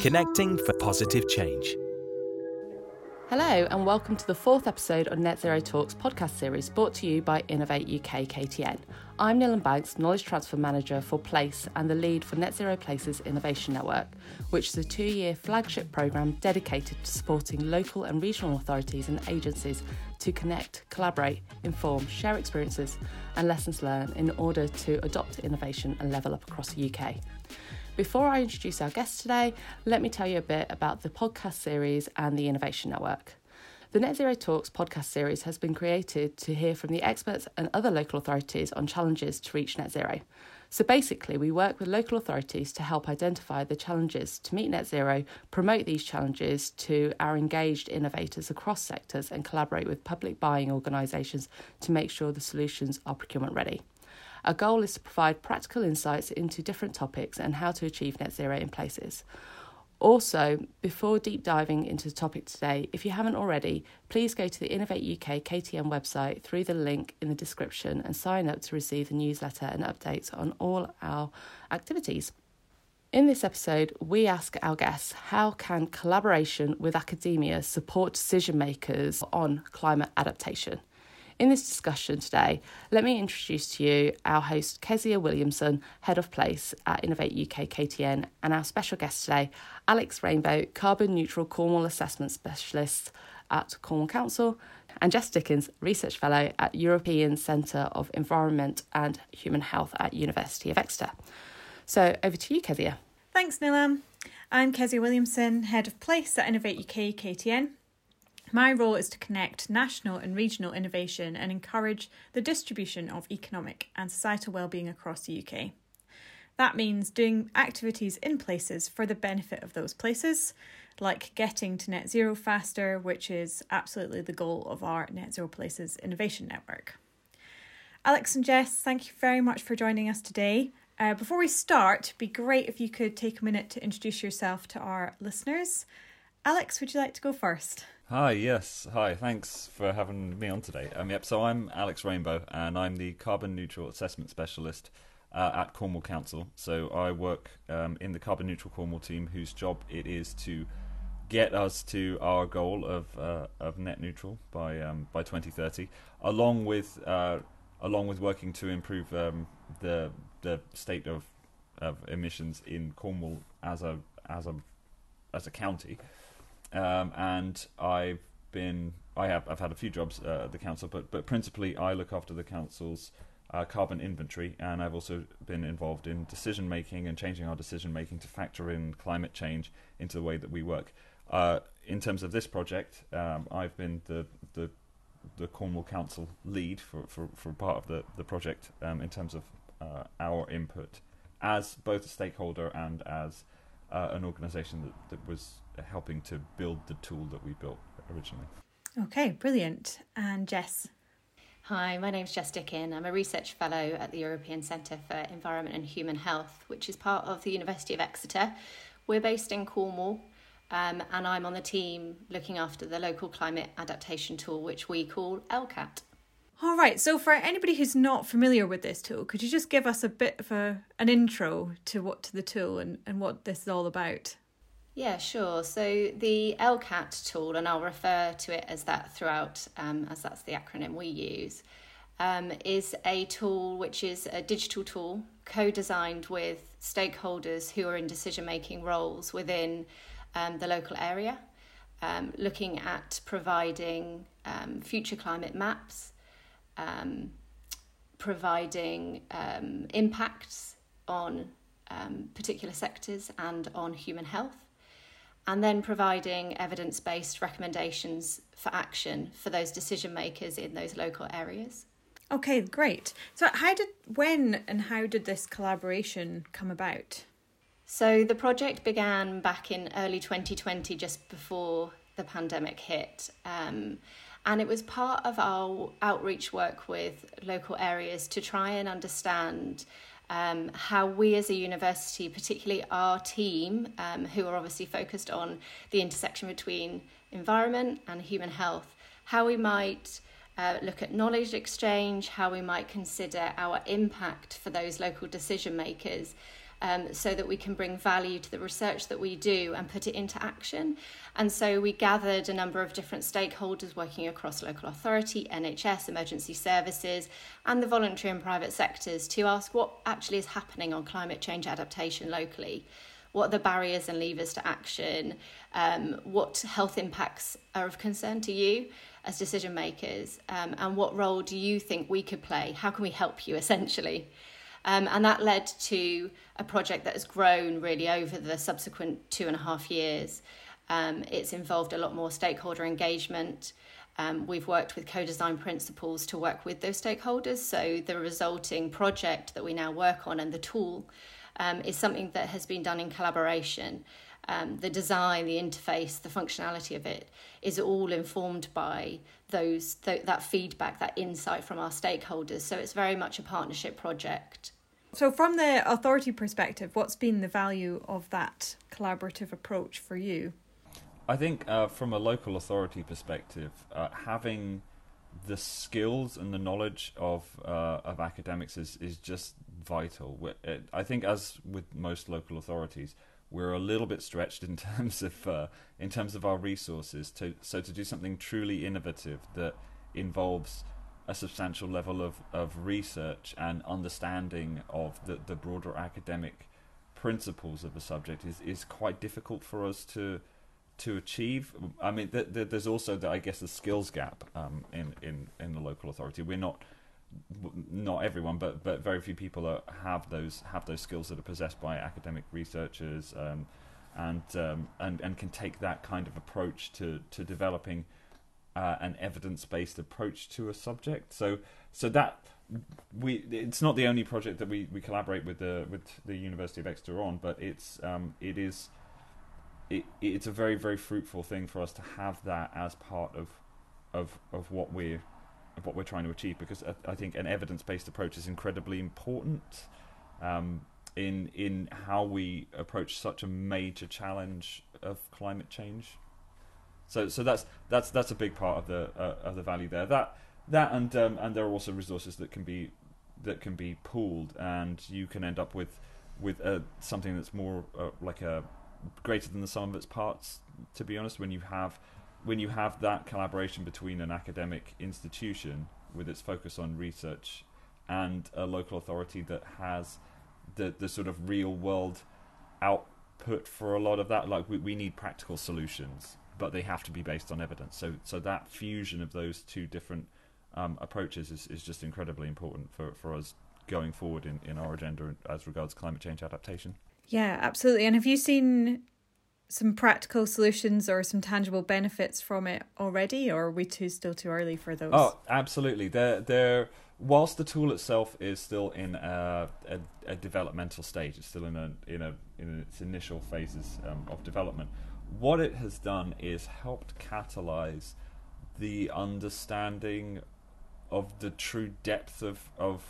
connecting for positive change. Hello, and welcome to the fourth episode of Net Zero Talks podcast series brought to you by Innovate UK KTN. I'm Nilam Banks, Knowledge Transfer Manager for Place and the lead for Net Zero Places Innovation Network, which is a two year flagship programme dedicated to supporting local and regional authorities and agencies to connect, collaborate, inform, share experiences and lessons learned in order to adopt innovation and level up across the UK. Before I introduce our guest today, let me tell you a bit about the podcast series and the Innovation Network. The Net Zero Talks podcast series has been created to hear from the experts and other local authorities on challenges to reach net zero. So basically, we work with local authorities to help identify the challenges to meet net zero, promote these challenges to our engaged innovators across sectors, and collaborate with public buying organisations to make sure the solutions are procurement ready. Our goal is to provide practical insights into different topics and how to achieve net zero in places. Also, before deep diving into the topic today, if you haven't already, please go to the Innovate UK KTN website through the link in the description and sign up to receive the newsletter and updates on all our activities. In this episode, we ask our guests how can collaboration with academia support decision makers on climate adaptation? In this discussion today, let me introduce to you our host, Kezia Williamson, Head of Place at Innovate UK KTN, and our special guest today, Alex Rainbow, Carbon Neutral Cornwall Assessment Specialist at Cornwall Council, and Jess Dickens, Research Fellow at European Centre of Environment and Human Health at University of Exeter. So over to you, Kezia. Thanks, Nilam. I'm Kezia Williamson, Head of Place at Innovate UK KTN. My role is to connect national and regional innovation and encourage the distribution of economic and societal well-being across the UK. That means doing activities in places for the benefit of those places, like getting to net zero faster, which is absolutely the goal of our Net Zero Places Innovation Network. Alex and Jess, thank you very much for joining us today. Uh, before we start, it'd be great if you could take a minute to introduce yourself to our listeners. Alex, would you like to go first? Hi, yes. Hi, thanks for having me on today. Um, yep, so I'm Alex Rainbow, and I'm the Carbon Neutral Assessment Specialist uh, at Cornwall Council. So I work um, in the Carbon Neutral Cornwall team, whose job it is to get us to our goal of uh, of net neutral by um, by 2030, along with uh, along with working to improve um, the the state of of emissions in Cornwall as a as a as a county um, and I've been I have I've had a few jobs uh, at the council, but but principally I look after the council's uh, carbon inventory, and I've also been involved in decision making and changing our decision making to factor in climate change into the way that we work. Uh, in terms of this project, um, I've been the the the Cornwall Council lead for, for, for part of the, the project um, in terms of uh, our input as both a stakeholder and as uh, an organisation that, that was helping to build the tool that we built originally. Okay, brilliant. And Jess? Hi, my name's Jess Dicken. I'm a research fellow at the European Centre for Environment and Human Health, which is part of the University of Exeter. We're based in Cornwall, um, and I'm on the team looking after the local climate adaptation tool, which we call LCAT. All right. So, for anybody who's not familiar with this tool, could you just give us a bit of a, an intro to what to the tool and, and what this is all about? Yeah, sure. So the LCAT tool, and I'll refer to it as that throughout, um, as that's the acronym we use, um, is a tool which is a digital tool co designed with stakeholders who are in decision making roles within um, the local area, um, looking at providing um, future climate maps, um, providing impacts on particular sectors and on human health and then providing evidence based recommendations for action for those decision makers in those local areas. Okay, great. So, how did, when and how did this collaboration come about? So, the project began back in early 2020, just before the pandemic hit. Um, and it was part of our outreach work with local areas to try and understand um, how we as a university, particularly our team, um, who are obviously focused on the intersection between environment and human health, how we might uh, look at knowledge exchange, how we might consider our impact for those local decision makers, um, so that we can bring value to the research that we do and put it into action. And so we gathered a number of different stakeholders working across local authority, NHS, emergency services, and the voluntary and private sectors to ask what actually is happening on climate change adaptation locally. What are the barriers and levers to action? Um, what health impacts are of concern to you as decision makers? Um, and what role do you think we could play? How can we help you essentially? Um, and that led to a project that has grown really over the subsequent two and a half years. Um, it's involved a lot more stakeholder engagement. Um, we've worked with co design principles to work with those stakeholders. So the resulting project that we now work on and the tool um, is something that has been done in collaboration. Um, the design, the interface, the functionality of it is all informed by those th- that feedback, that insight from our stakeholders. So it's very much a partnership project. So, from the authority perspective, what's been the value of that collaborative approach for you? I think uh, from a local authority perspective, uh, having the skills and the knowledge of uh, of academics is, is just vital. I think, as with most local authorities, we're a little bit stretched in terms of uh, in terms of our resources. To so to do something truly innovative that involves a substantial level of, of research and understanding of the, the broader academic principles of the subject is, is quite difficult for us to to achieve. I mean, th- th- there's also, the, I guess, the skills gap um, in, in in the local authority. We're not not everyone, but but very few people are, have those have those skills that are possessed by academic researchers, um, and um, and and can take that kind of approach to to developing uh, an evidence based approach to a subject. So so that we it's not the only project that we, we collaborate with the with the University of Exeter on, but it's um, it is it, it's a very very fruitful thing for us to have that as part of of of what we're of what we're trying to achieve because I, I think an evidence based approach is incredibly important um, in in how we approach such a major challenge of climate change. So so that's that's that's a big part of the uh, of the value there. That that and um, and there are also resources that can be that can be pooled, and you can end up with with uh, something that's more uh, like a greater than the sum of its parts. To be honest, when you have when you have that collaboration between an academic institution with its focus on research and a local authority that has the the sort of real world output for a lot of that, like we, we need practical solutions but they have to be based on evidence. So, so that fusion of those two different um, approaches is, is just incredibly important for, for us going forward in, in our agenda as regards climate change adaptation. Yeah, absolutely. And have you seen some practical solutions or some tangible benefits from it already, or are we too still too early for those? Oh, absolutely. They're, they're, whilst the tool itself is still in a, a, a developmental stage, it's still in a in a in its initial phases um, of development what it has done is helped catalyze the understanding of the true depth of of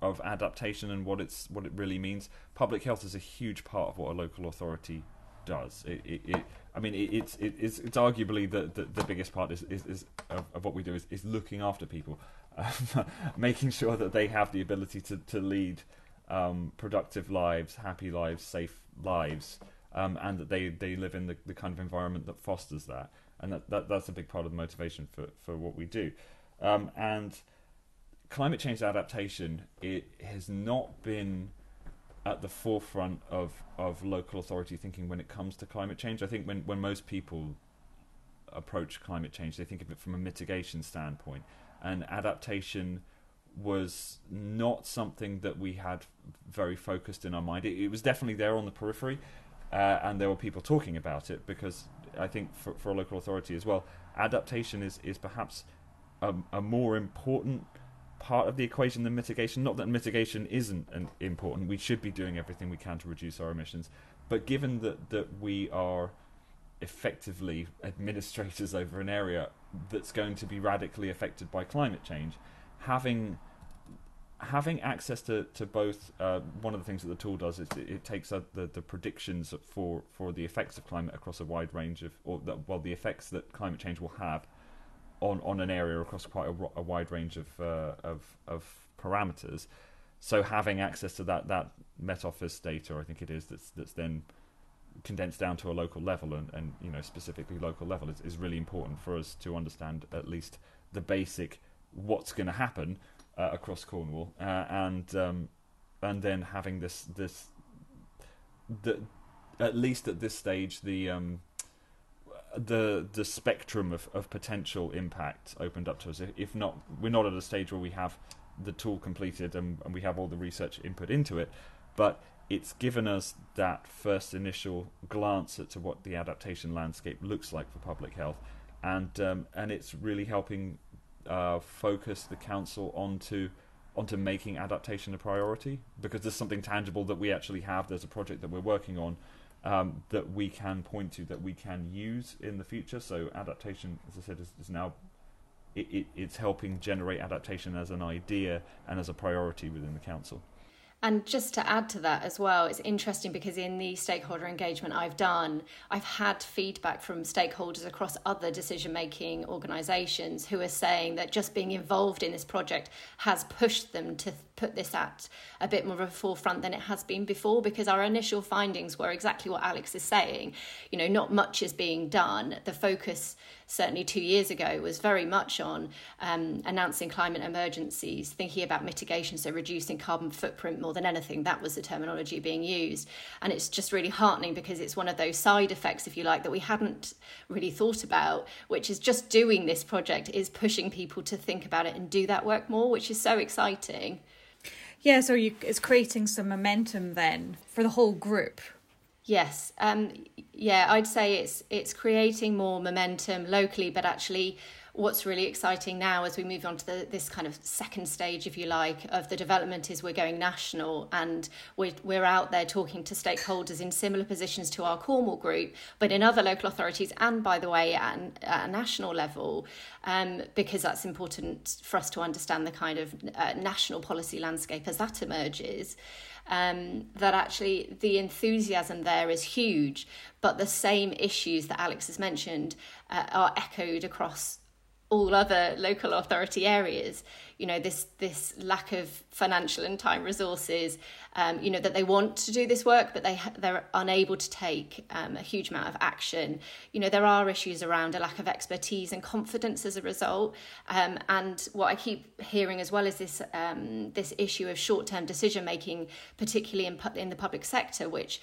of adaptation and what it's what it really means. Public health is a huge part of what a local authority does. It, it, it I mean, it, it's it's it's arguably the, the, the biggest part is is, is of, of, what we do is, is looking after people, um, making sure that they have the ability to to lead um, productive lives, happy lives, safe lives um, and that they, they live in the, the kind of environment that fosters that. And that, that that's a big part of the motivation for, for what we do. Um, and climate change adaptation it has not been at the forefront of, of local authority thinking when it comes to climate change. I think when, when most people approach climate change, they think of it from a mitigation standpoint. And adaptation was not something that we had very focused in our mind. It, it was definitely there on the periphery, uh, and there were people talking about it because I think for, for a local authority as well, adaptation is is perhaps a, a more important part of the equation than mitigation. Not that mitigation isn't an, important; we should be doing everything we can to reduce our emissions. But given that that we are effectively administrators over an area that's going to be radically affected by climate change, having having access to to both uh, one of the things that the tool does is it, it takes the the predictions for for the effects of climate across a wide range of or the, well the effects that climate change will have on on an area across quite a, a wide range of uh, of of parameters. So having access to that that Met Office data, I think it is, that's that's then condensed down to a local level and, and you know specifically local level is, is really important for us to understand at least the basic what's going to happen uh, across Cornwall uh, and um, and then having this this the at least at this stage the um, the the spectrum of, of potential impact opened up to us. If not, we're not at a stage where we have the tool completed and, and we have all the research input into it, but it's given us that first initial glance at to what the adaptation landscape looks like for public health, and um, and it's really helping uh, focus the council onto onto making adaptation a priority because there's something tangible that we actually have. There's a project that we're working on um, that we can point to that we can use in the future. So adaptation, as I said, is, is now it, it, it's helping generate adaptation as an idea and as a priority within the council. And just to add to that as well, it's interesting because in the stakeholder engagement I've done, I've had feedback from stakeholders across other decision making organisations who are saying that just being involved in this project has pushed them to put this at a bit more of a forefront than it has been before because our initial findings were exactly what Alex is saying. You know, not much is being done. The focus certainly two years ago was very much on um, announcing climate emergencies, thinking about mitigation, so reducing carbon footprint more than anything. That was the terminology being used. And it's just really heartening because it's one of those side effects, if you like, that we hadn't really thought about, which is just doing this project is pushing people to think about it and do that work more, which is so exciting. Yeah, so you, it's creating some momentum then for the whole group. Yes, um, yeah, I'd say it's it's creating more momentum locally, but actually, what's really exciting now as we move on to the, this kind of second stage, if you like, of the development is we're going national and we're, we're out there talking to stakeholders in similar positions to our Cornwall group, but in other local authorities and, by the way, at, at a national level, um, because that's important for us to understand the kind of uh, national policy landscape as that emerges um, that actually the enthusiasm there is huge, but the same issues that Alex has mentioned uh, are echoed across all other local authority areas you know this this lack of financial and time resources um, you know that they want to do this work but they they're unable to take um, a huge amount of action. You know there are issues around a lack of expertise and confidence as a result. Um, and what I keep hearing as well is this um, this issue of short term decision making particularly in in the public sector which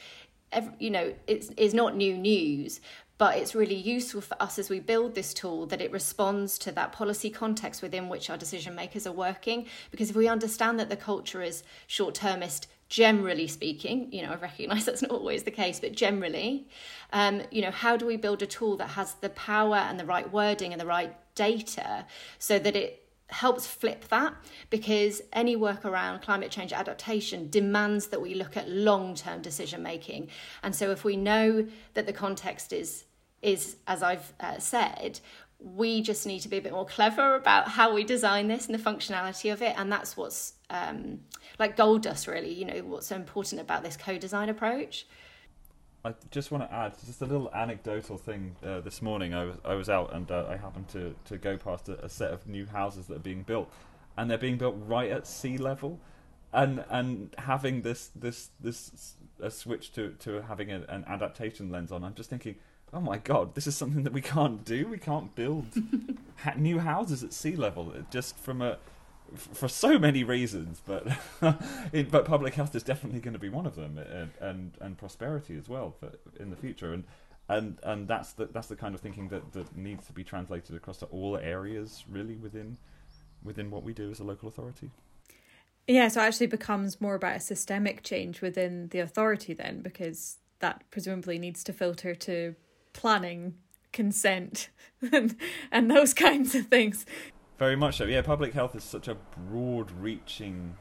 you know it's is not new news but it's really useful for us as we build this tool that it responds to that policy context within which our decision makers are working. Because if we understand that the culture is short termist, generally speaking, you know, I recognize that's not always the case, but generally, um, you know, how do we build a tool that has the power and the right wording and the right data so that it helps flip that because any work around climate change adaptation demands that we look at long term decision making. And so, if we know that the context is is, as I've uh, said, we just need to be a bit more clever about how we design this and the functionality of it. And that's what's um, like gold dust, really, you know, what's so important about this co design approach. I just want to add just a little anecdotal thing. Uh, this morning, I was I was out and uh, I happened to, to go past a, a, set of new houses that are being built, and they're being built right at sea level, and and having this this this a switch to to having a, an adaptation lens on. I'm just thinking, oh my god, this is something that we can't do. We can't build ha- new houses at sea level uh, just from a for so many reasons, but it, but public health is definitely going to be one of them, and and, and prosperity as well for, in the future, and and and that's the that's the kind of thinking that, that needs to be translated across to all areas really within within what we do as a local authority. Yeah, so it actually becomes more about a systemic change within the authority then, because that presumably needs to filter to planning, consent, and, and those kinds of things. Very much so. Yeah, public health is such a broad reaching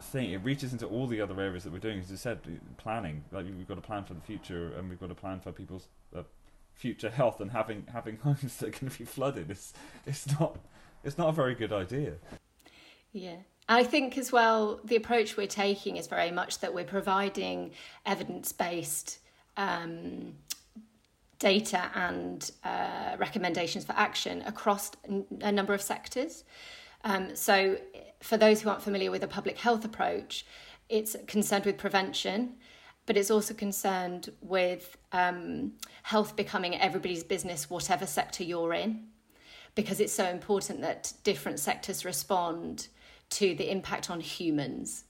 thing. It reaches into all the other areas that we're doing. As you said, planning. Like we've got to plan for the future, and we've got to plan for people's uh, future health. And having having homes that are going to be flooded is it's not it's not a very good idea. Yeah. I think as well, the approach we're taking is very much that we're providing evidence based um, data and uh, recommendations for action across a number of sectors. Um, so, for those who aren't familiar with a public health approach, it's concerned with prevention, but it's also concerned with um, health becoming everybody's business, whatever sector you're in, because it's so important that different sectors respond to the impact on humans.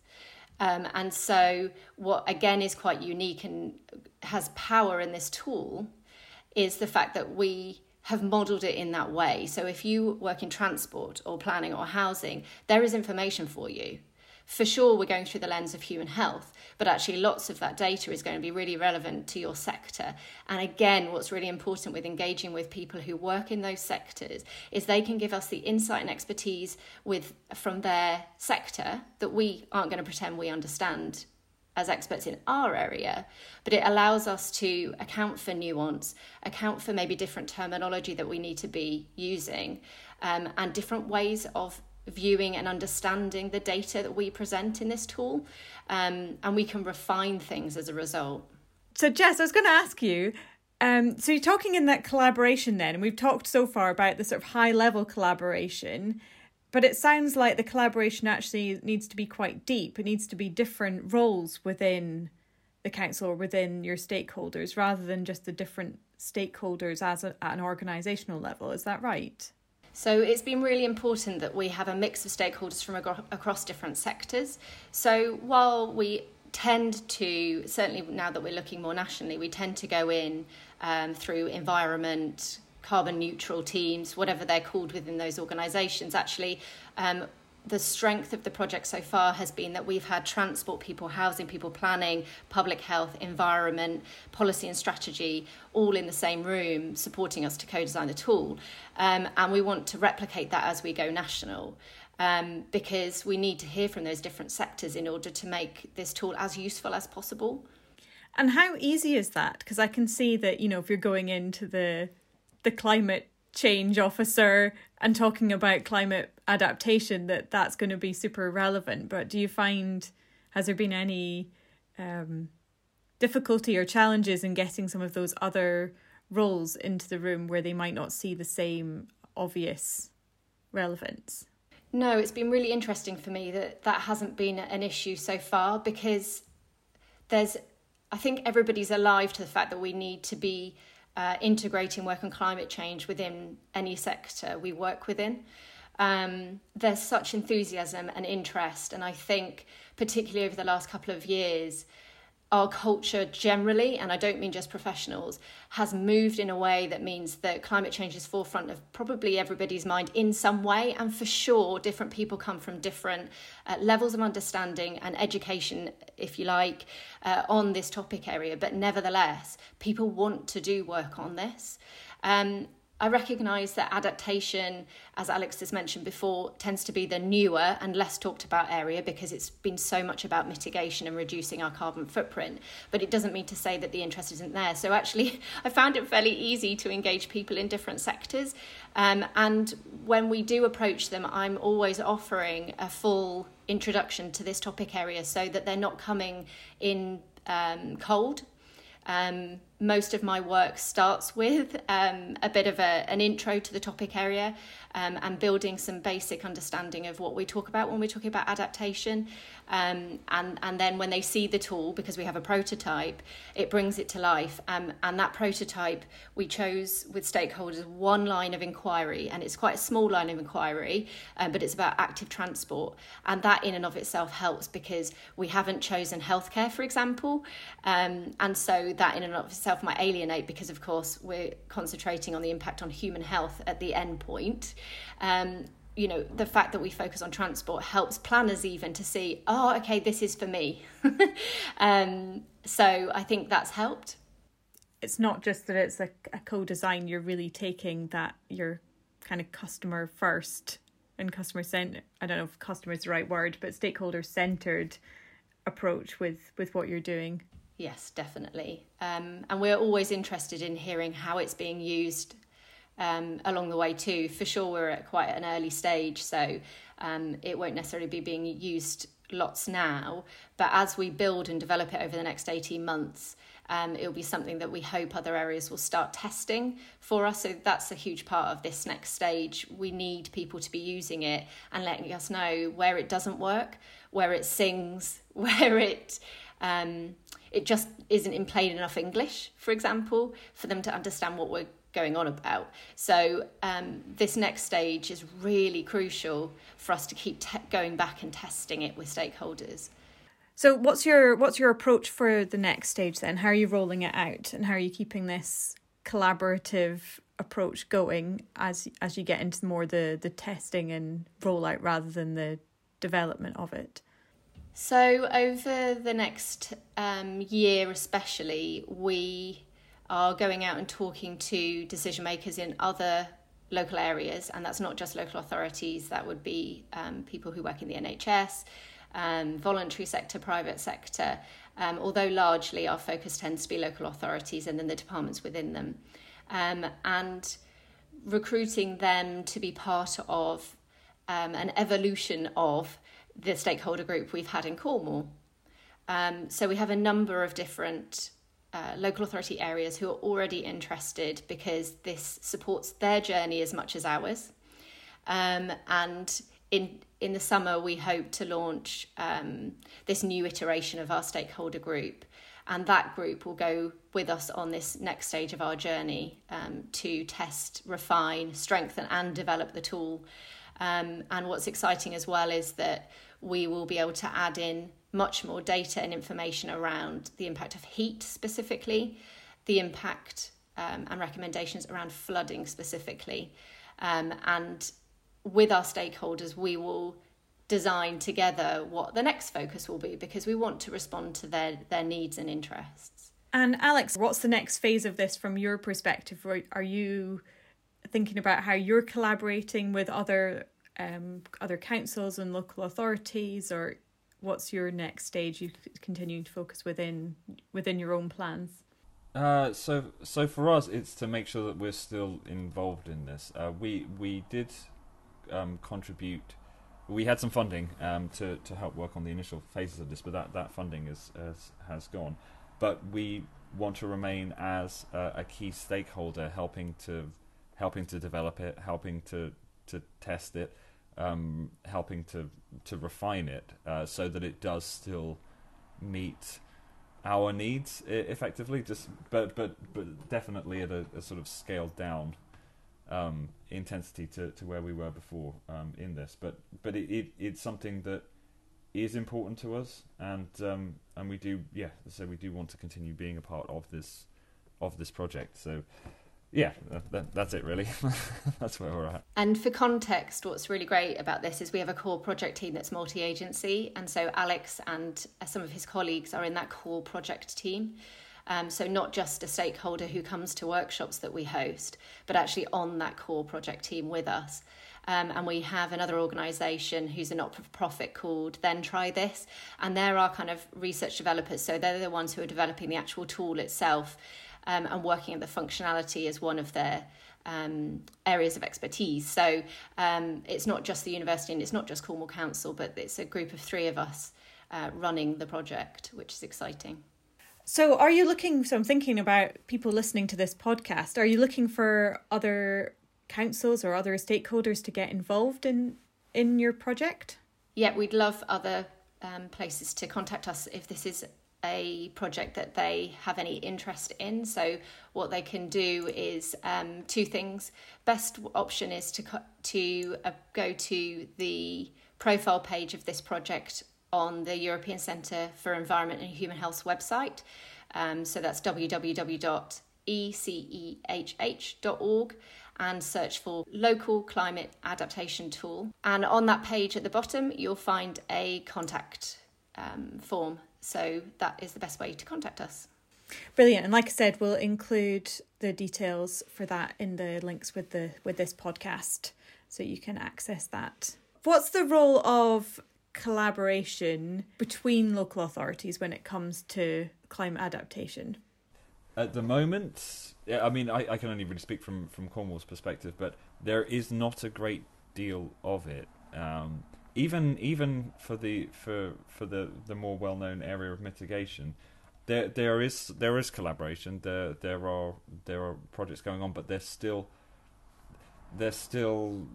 Um, and so, what again is quite unique and has power in this tool is the fact that we have modelled it in that way. So, if you work in transport or planning or housing, there is information for you for sure we're going through the lens of human health, but actually lots of that data is going to be really relevant to your sector. And again, what's really important with engaging with people who work in those sectors is they can give us the insight and expertise with from their sector that we aren't going to pretend we understand as experts in our area, but it allows us to account for nuance, account for maybe different terminology that we need to be using, um, and different ways of viewing and understanding the data that we present in this tool, um, and we can refine things as a result. So, Jess, I was going to ask you. Um, so you're talking in that collaboration then, and we've talked so far about the sort of high level collaboration, but it sounds like the collaboration actually needs to be quite deep. It needs to be different roles within the council or within your stakeholders rather than just the different stakeholders as a, at an organisational level. Is that right? So it's been really important that we have a mix of stakeholders from across different sectors. So while we tend to, certainly now that we're looking more nationally, we tend to go in um, through environment, carbon neutral teams, whatever they're called within those organisations. Actually, um, the strength of the project so far has been that we've had transport people, housing people, planning, public health, environment, policy and strategy all in the same room supporting us to co design the tool. Um, and we want to replicate that as we go national. Um, because we need to hear from those different sectors in order to make this tool as useful as possible. And how easy is that? Because I can see that, you know, if you're going into the the climate change officer and talking about climate adaptation that that's going to be super relevant but do you find has there been any um, difficulty or challenges in getting some of those other roles into the room where they might not see the same obvious relevance? No it's been really interesting for me that that hasn't been an issue so far because there's i think everybody's alive to the fact that we need to be uh, integrating work on climate change within any sector we work within. Um, there's such enthusiasm and interest, and I think, particularly over the last couple of years, our culture generally, and I don't mean just professionals, has moved in a way that means that climate change is forefront of probably everybody's mind in some way. And for sure, different people come from different uh, levels of understanding and education, if you like, uh, on this topic area. But nevertheless, people want to do work on this. Um, I recognise that adaptation, as Alex has mentioned before, tends to be the newer and less talked about area because it's been so much about mitigation and reducing our carbon footprint. But it doesn't mean to say that the interest isn't there. So actually, I found it fairly easy to engage people in different sectors. Um, and when we do approach them, I'm always offering a full introduction to this topic area so that they're not coming in um, cold um, most of my work starts with um, a bit of a, an intro to the topic area um, and building some basic understanding of what we talk about when we're talking about adaptation. Um, and, and then when they see the tool, because we have a prototype, it brings it to life. Um, and that prototype, we chose with stakeholders one line of inquiry, and it's quite a small line of inquiry, um, but it's about active transport. And that in and of itself helps because we haven't chosen healthcare, for example. Um, and so that in and of itself might alienate because, of course, we're concentrating on the impact on human health at the end point. Um, you know the fact that we focus on transport helps planners even to see oh okay this is for me. Um, so i think that's helped. It's not just that it's a, a co-design you're really taking that your kind of customer first and customer centered i don't know if customer is the right word but stakeholder centered approach with with what you're doing. Yes definitely. Um, and we're always interested in hearing how it's being used um, along the way too. For sure, we're at quite an early stage, so um, it won't necessarily be being used lots now, but as we build and develop it over the next 18 months, um, it'll be something that we hope other areas will start testing for us. So that's a huge part of this next stage. We need people to be using it and letting us know where it doesn't work, where it sings, where it um, it just isn't in plain enough English, for example, for them to understand what we're going on about. So um, this next stage is really crucial for us to keep te- going back and testing it with stakeholders. So what's your what's your approach for the next stage then? How are you rolling it out and how are you keeping this collaborative approach going as as you get into more the the testing and rollout rather than the development of it? So over the next um, year, especially, we are going out and talking to decision makers in other local areas, and that's not just local authorities. That would be um, people who work in the NHS, um, voluntary sector, private sector. Um, although largely our focus tends to be local authorities and then the departments within them, um, and recruiting them to be part of um, an evolution of the stakeholder group we've had in Cornwall. Um, so we have a number of different uh, local authority areas who are already interested because this supports their journey as much as ours. Um, and in in the summer, we hope to launch um, this new iteration of our stakeholder group, and that group will go with us on this next stage of our journey um, to test, refine, strengthen, and develop the tool. Um, and what's exciting as well is that we will be able to add in much more data and information around the impact of heat specifically, the impact um, and recommendations around flooding specifically. Um, and with our stakeholders, we will design together what the next focus will be because we want to respond to their, their needs and interests. And Alex, what's the next phase of this from your perspective? Are you thinking about how you're collaborating with other um, other councils and local authorities, or what's your next stage? You continuing to focus within within your own plans. Uh, so so for us, it's to make sure that we're still involved in this. Uh, we we did um, contribute. We had some funding um, to to help work on the initial phases of this, but that, that funding is, has has gone. But we want to remain as a, a key stakeholder, helping to helping to develop it, helping to to test it, um, helping to to refine it uh, so that it does still meet our needs effectively. Just but but but definitely at a, a sort of scaled down um, intensity to, to where we were before um, in this. But but it, it, it's something that is important to us, and um, and we do yeah. So we do want to continue being a part of this of this project. So yeah, that, that's it really. that's where we're at. And for context, what's really great about this is we have a core project team that's multi agency. And so Alex and some of his colleagues are in that core project team. Um, so not just a stakeholder who comes to workshops that we host, but actually on that core project team with us. Um, and we have another organisation who's a not for profit called Then Try This, and they're our kind of research developers. So they're the ones who are developing the actual tool itself um, and working at the functionality as one of their um, areas of expertise. So um, it's not just the university and it's not just Cornwall Council, but it's a group of three of us uh, running the project, which is exciting. So, are you looking? So, I'm thinking about people listening to this podcast. Are you looking for other councils or other stakeholders to get involved in in your project? Yeah, we'd love other um, places to contact us if this is a project that they have any interest in. So what they can do is um, two things. Best option is to to uh, go to the profile page of this project on the European Centre for Environment and Human Health website. Um, so that's www.ecehh.org and search for local climate adaptation tool. And on that page at the bottom, you'll find a contact um, form so that is the best way to contact us. Brilliant. And like I said, we'll include the details for that in the links with the with this podcast so you can access that. What's the role of collaboration between local authorities when it comes to climate adaptation? At the moment, I mean, I, I can only really speak from, from Cornwall's perspective, but there is not a great deal of it. Um, even even for the for for the the more well known area of mitigation, there there is there is collaboration. There there are there are projects going on, but there's still they're still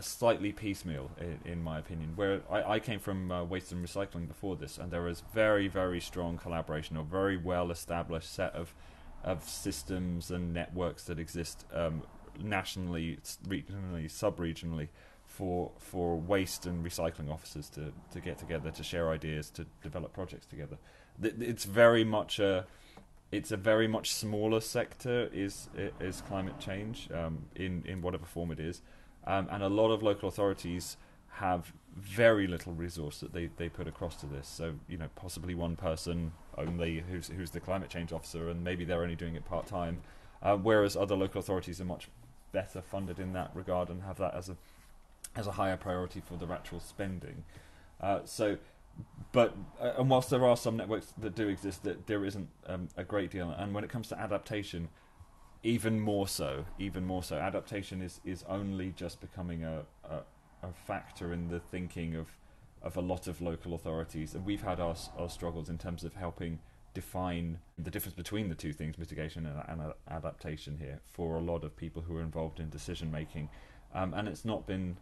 slightly piecemeal, in, in my opinion. Where I, I came from uh, waste and recycling before this, and there was very, very strong collaboration, a very well established set of of systems and networks that exist um, nationally, regionally, sub regionally. For, for waste and recycling officers to, to get together to share ideas to develop projects together, it's very much a it's a very much smaller sector is is climate change um, in in whatever form it is, um, and a lot of local authorities have very little resource that they, they put across to this. So you know possibly one person only who's who's the climate change officer, and maybe they're only doing it part time, uh, whereas other local authorities are much better funded in that regard and have that as a as a higher priority for their actual spending. Uh, so but uh, and whilst there are some networks that do exist, that there isn't um, a great deal. And when it comes to adaptation, even more so, even more so, adaptation is is only just becoming a a, a factor in the thinking of of a lot of local authorities. And we've had our our struggles in terms of helping define the difference between the two things, mitigation and, and adaptation here, for a lot of people who are involved in decision making. Um, and it's not been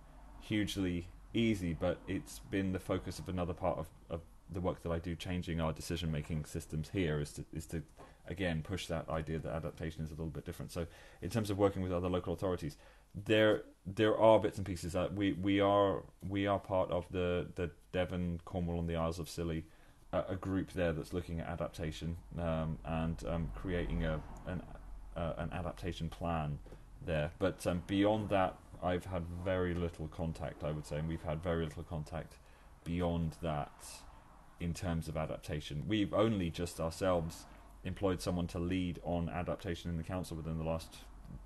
hugely easy, but it's been the focus of another part of, of the work that I do, changing our decision making systems here, is to is to again push that idea that adaptation is a little bit different. So, in terms of working with other local authorities, there there are bits and pieces that we we are we are part of the the Devon, Cornwall, and the Isles of Scilly. A, group there that's looking at adaptation um, and um, creating a an uh, an adaptation plan there. But um, beyond that, I've had very little contact, I would say, and we've had very little contact beyond that in terms of adaptation. We've only just ourselves employed someone to lead on adaptation in the council within the last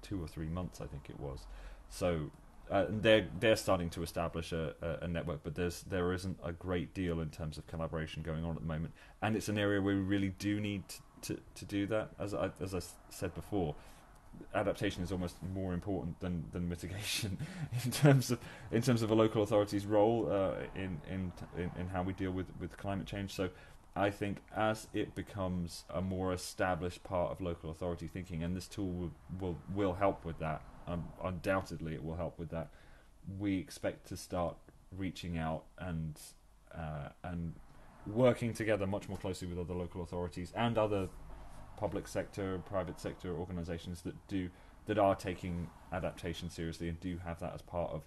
two or three months, I think it was. So uh, they're they're starting to establish a, a, a, network, but there's there isn't a great deal in terms of collaboration going on at the moment, and it's an area where we really do need to, to, to do that. As I as I said before, adaptation is almost more important than, than mitigation in terms of in terms of a local authority's role uh, in, in, in how we deal with with climate change. So. I think as it becomes a more established part of local authority thinking, and this tool will will, will help with that. Um, undoubtedly, it will help with that. We expect to start reaching out and uh, and working together much more closely with other local authorities and other public sector, private sector organisations that do that are taking adaptation seriously and do have that as part of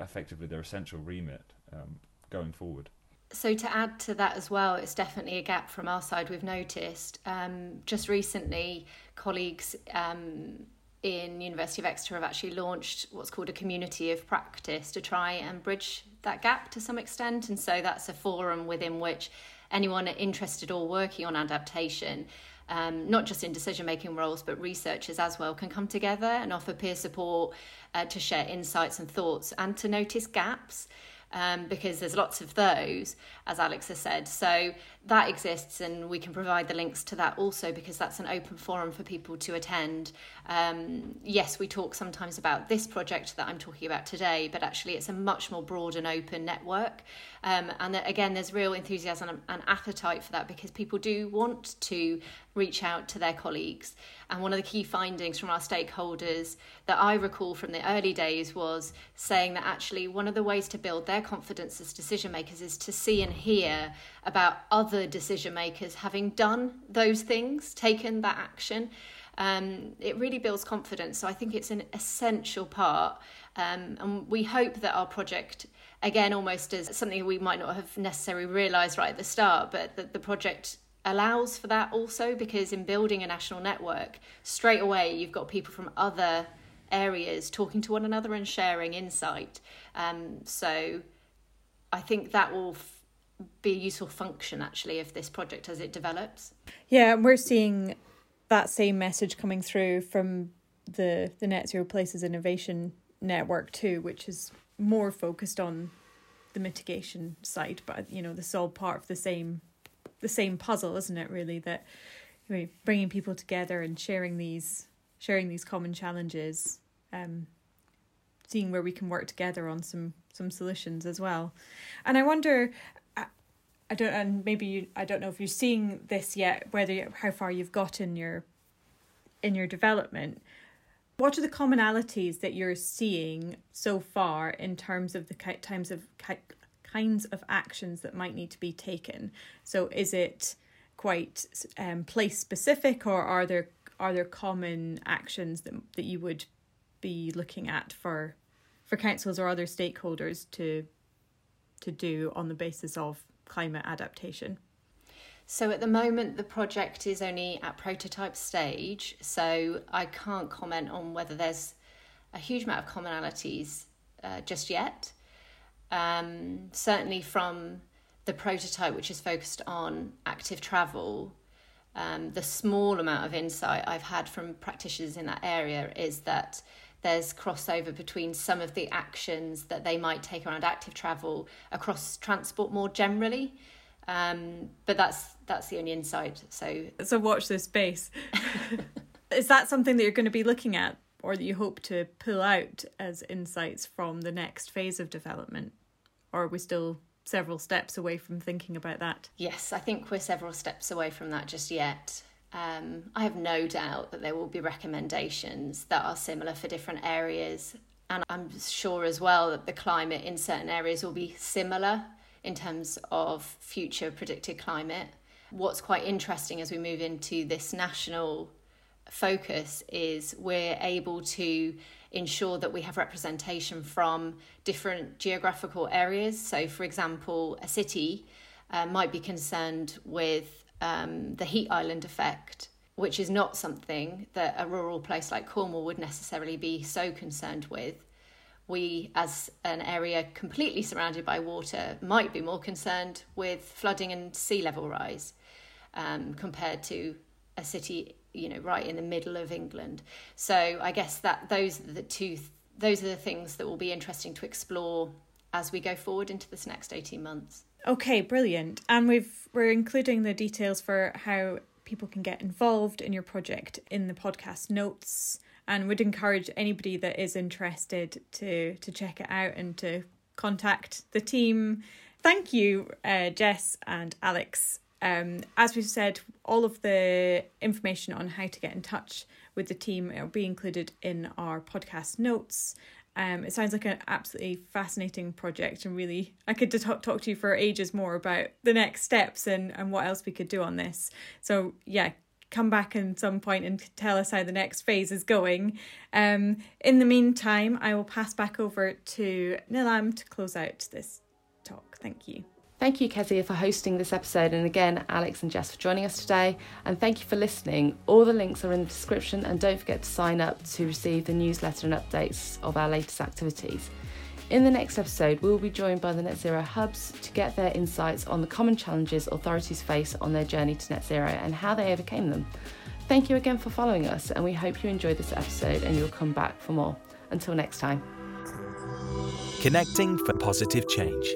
effectively their essential remit um, going forward. So to add to that as well, it's definitely a gap from our side. We've noticed um, just recently, colleagues um, in University of Exeter have actually launched what's called a community of practice to try and bridge that gap to some extent. And so that's a forum within which anyone interested or working on adaptation um, not just in decision making roles, but researchers as well, can come together and offer peer support uh, to share insights and thoughts and to notice gaps um, because there's lots of those, as Alex has said. So that exists, and we can provide the links to that also because that's an open forum for people to attend. Um, yes, we talk sometimes about this project that I'm talking about today, but actually it's a much more broad and open network. Um, and that, again, there's real enthusiasm and appetite for that because people do want to reach out to their colleagues. And one of the key findings from our stakeholders that I recall from the early days was saying that actually one of the ways to build their confidence as decision makers is to see and hear about other decision makers having done those things, taken that action. Um, it really builds confidence. So I think it's an essential part. Um, and we hope that our project, again, almost as something we might not have necessarily realised right at the start, but that the project allows for that also because in building a national network, straight away you've got people from other areas talking to one another and sharing insight. Um, so I think that will f- be a useful function actually of this project as it develops. Yeah, we're seeing that same message coming through from the the Net Zero Places Innovation Network too, which is more focused on the mitigation side, but you know, this is all part of the same the same puzzle, isn't it? Really, that you know, bringing people together and sharing these sharing these common challenges, um, seeing where we can work together on some some solutions as well. And I wonder, I don't, and maybe you, I don't know if you're seeing this yet, whether how far you've got in your in your development. What are the commonalities that you're seeing so far in terms of the times of kinds of actions that might need to be taken? So, is it quite um, place specific, or are there are there common actions that that you would be looking at for for councils or other stakeholders to to do on the basis of climate adaptation? So at the moment, the project is only at prototype stage, so I can't comment on whether there's a huge amount of commonalities uh, just yet. Um, certainly from the prototype, which is focused on active travel, um, the small amount of insight I've had from practitioners in that area is that there's crossover between some of the actions that they might take around active travel across transport more generally. Um, but that's that's the only insight. So so watch this space. Is that something that you're going to be looking at, or that you hope to pull out as insights from the next phase of development, or are we still several steps away from thinking about that? Yes, I think we're several steps away from that just yet. Um, I have no doubt that there will be recommendations that are similar for different areas. And I'm sure as well that the climate in certain areas will be similar in terms of future predicted climate. What's quite interesting as we move into this national focus is we're able to ensure that we have representation from different geographical areas. So, for example, a city uh, might be concerned with um, the heat island effect, which is not something that a rural place like Cornwall would necessarily be so concerned with. We, as an area completely surrounded by water, might be more concerned with flooding and sea level rise um, compared to a city, you know, right in the middle of England. So I guess that those are the two. Those are the things that will be interesting to explore as we go forward into this next eighteen months. Okay, brilliant. And we've we're including the details for how people can get involved in your project in the podcast notes and would encourage anybody that is interested to to check it out and to contact the team. Thank you, uh, Jess and Alex. Um, as we've said, all of the information on how to get in touch with the team will be included in our podcast notes. Um, it sounds like an absolutely fascinating project, and really, I could talk, talk to you for ages more about the next steps and, and what else we could do on this. So, yeah, come back at some point and tell us how the next phase is going. Um, in the meantime, I will pass back over to Nilam to close out this talk. Thank you. Thank you, Kezia, for hosting this episode, and again, Alex and Jess for joining us today. And thank you for listening. All the links are in the description, and don't forget to sign up to receive the newsletter and updates of our latest activities. In the next episode, we will be joined by the Net Zero Hubs to get their insights on the common challenges authorities face on their journey to net zero and how they overcame them. Thank you again for following us, and we hope you enjoyed this episode and you'll come back for more. Until next time. Connecting for positive change.